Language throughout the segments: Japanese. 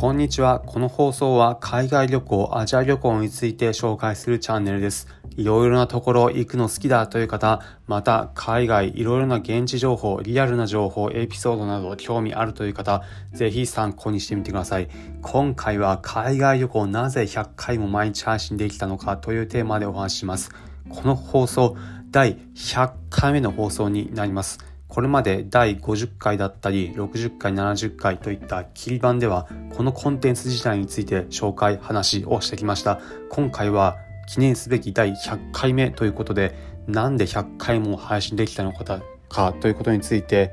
こんにちは。この放送は海外旅行、アジア旅行について紹介するチャンネルです。いろいろなところ行くの好きだという方、また海外いろいろな現地情報、リアルな情報、エピソードなど興味あるという方、ぜひ参考にしてみてください。今回は海外旅行なぜ100回も毎日配信できたのかというテーマでお話しします。この放送、第100回目の放送になります。これまで第50回だったり60回70回といった切り板ではこのコンテンツ自体について紹介話をしてきました。今回は記念すべき第100回目ということでなんで100回も配信できたのかかということについて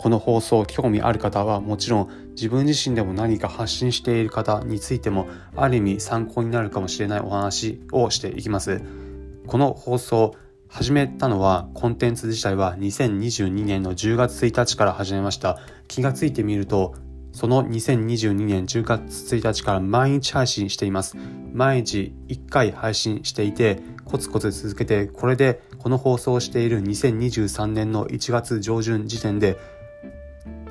この放送興味ある方はもちろん自分自身でも何か発信している方についてもある意味参考になるかもしれないお話をしていきます。この放送始めたのはコンテンツ自体は2022年の10月1日から始めました。気がついてみるとその2022年10月1日から毎日配信しています。毎日1回配信していてコツコツ続けてこれでこの放送している2023年の1月上旬時点で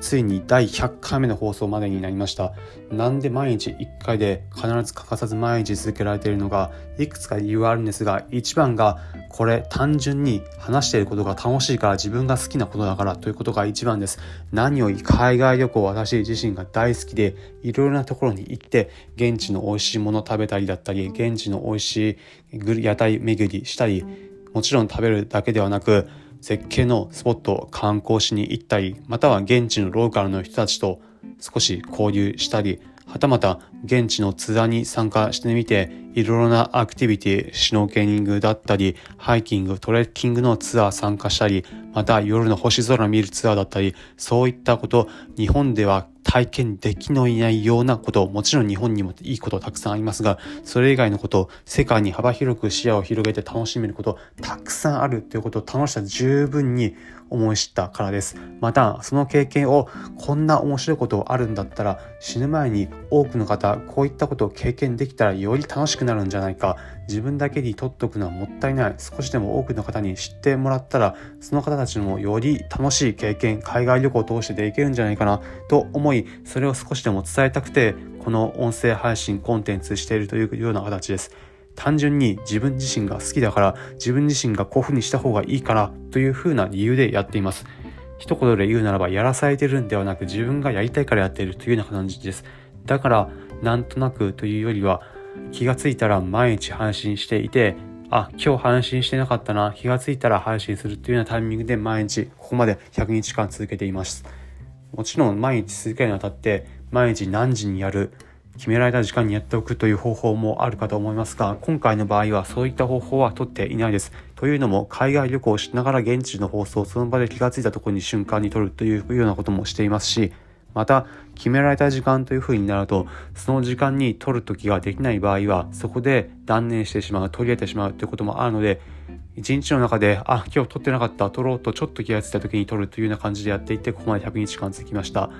ついに第100回目の放送までになりました。なんで毎日1回で必ず欠かさず毎日続けられているのか、いくつか理由があるんですが、一番がこれ単純に話していることが楽しいから自分が好きなことだからということが一番です。何より海外旅行私自身が大好きで、いろいろなところに行って、現地の美味しいもの食べたりだったり、現地の美味しい屋台巡りしたり、もちろん食べるだけではなく、絶景のスポットを観光しに行ったり、または現地のローカルの人たちと少し交流したり、はたまた現地のツアーに参加してみて、いろいろなアクティビティ、シュノーケーニングだったり、ハイキング、トレッキングのツアー参加したり、また夜の星空見るツアーだったり、そういったこと、日本では体験できのいないようなこと、もちろん日本にもいいことたくさんありますが、それ以外のこと、世界に幅広く視野を広げて楽しめること、たくさんあるということを楽しさ十分に思い知ったからです。また、その経験をこんな面白いことあるんだったら、死ぬ前に多くの方、こういったことを経験できたらより楽しくなるんじゃないか。自分だけに取っとくのはもったいない。少しでも多くの方に知ってもらったら、その方たちもより楽しい経験、海外旅行を通してできるんじゃないかなと思い、それを少しでも伝えたくて、この音声配信コンテンツしているというような形です。単純に自分自身が好きだから自分自身がこういうふうにした方がいいからというふうな理由でやっています。一言で言うならばやらされてるんではなく自分がやりたいからやっているというような感じです。だからなんとなくというよりは気がついたら毎日配信していてあ、今日配信してなかったな、気がついたら配信するというようなタイミングで毎日ここまで100日間続けています。もちろん毎日続けるにあたって毎日何時にやる、決められた時間にやっておくという方法もあるかと思いますが、今回の場合はそういった方法は取っていないです。というのも、海外旅行をしながら現地の放送をその場で気がついたところに瞬間に撮るというようなこともしていますし、また、決められた時間という風になると、その時間に撮る時ができない場合は、そこで断念してしまう、取り入れてしまうということもあるので、一日の中で、あ、今日撮ってなかった、撮ろうとちょっと気がついた時に撮るというような感じでやっていって、ここまで100日間続きました。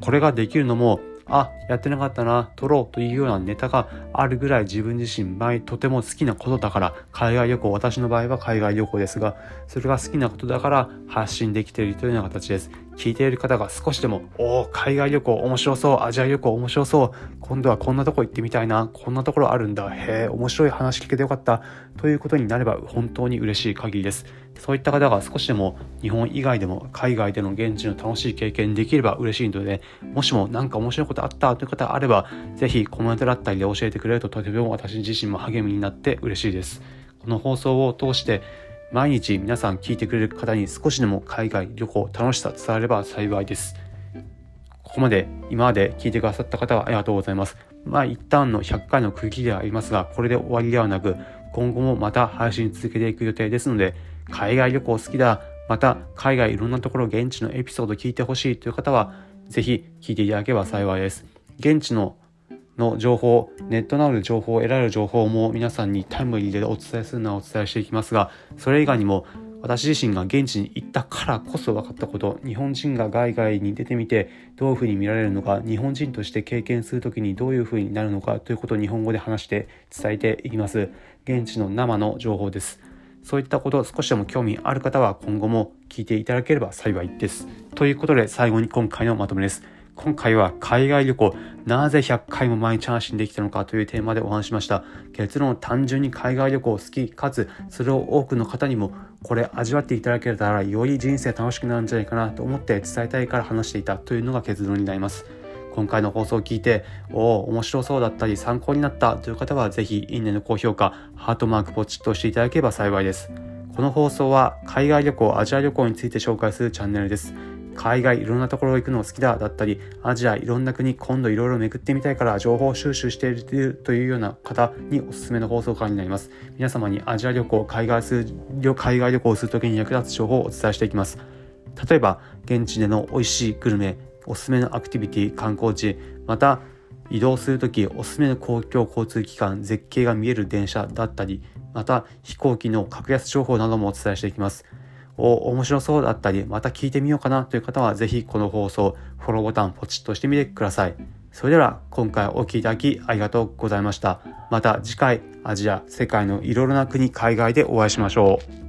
これができるのも、あ、やってなかったな、撮ろうというようなネタがあるぐらい自分自身前とても好きなことだから、海外旅行、私の場合は海外旅行ですが、それが好きなことだから発信できているというような形です。聞いている方が少しでも、おお、海外旅行面白そう、アジア旅行面白そう、今度はこんなとこ行ってみたいな、こんなところあるんだ、へえ、面白い話聞けてよかった、ということになれば本当に嬉しい限りです。そういった方が少しでも日本以外でも海外での現地の楽しい経験できれば嬉しいので、もしも何か面白いことあったという方があれば、ぜひコメントだったりで教えてくれるととても私自身も励みになって嬉しいです。この放送を通して毎日皆さん聞いてくれる方に少しでも海外旅行楽しさ伝われば幸いです。ここまで今まで聞いてくださった方はありがとうございます。まあ一旦の100回の区切りではありますが、これで終わりではなく、今後もまた配信続けていく予定ですので、海外旅行好きだ、また海外いろんなところ現地のエピソード聞いてほしいという方は、ぜひ聞いていただければ幸いです。現地のの情報、ネットなどで情報を得られる情報も皆さんにタイムリーでお伝えするのはお伝えしていきますが、それ以外にも私自身が現地に行ったからこそ分かったこと、日本人が海外に出てみてどういうふうに見られるのか、日本人として経験するときにどういうふうになるのかということを日本語で話して伝えていきます。現地の生の情報です。そういったことを少しでも興味ある方は今後も聞いていただければ幸いです。ということで最後に今回のまとめです。今回は海外旅行、なぜ100回も毎日話しにできたのかというテーマでお話しました。結論、単純に海外旅行好き、かつそれを多くの方にもこれ味わっていただけたらより人生楽しくなるんじゃないかなと思って伝えたいから話していたというのが結論になります。今回の放送を聞いて、おお、面白そうだったり参考になったという方は、ぜひ、いいねの高評価、ハートマークポチッとしていただければ幸いです。この放送は、海外旅行、アジア旅行について紹介するチャンネルです。海外いろんなところ行くの好きだだったり、アジアいろんな国今度いろいろ巡ってみたいから情報収集しているというような方におすすめの放送回になります。皆様にアジア旅行、海外する海外旅行をするときに役立つ情報をお伝えしていきます。例えば、現地での美味しいグルメ、おすすめのアクティビティ、観光地、また移動するときおすすめの公共交通機関、絶景が見える電車だったり、また飛行機の格安情報などもお伝えしていきます。お、面白そうだったり、また聞いてみようかなという方は、ぜひこの放送、フォローボタンポチッとしてみてください。それでは、今回お聴きいただきありがとうございました。また次回、アジア、世界のいろいろな国、海外でお会いしましょう。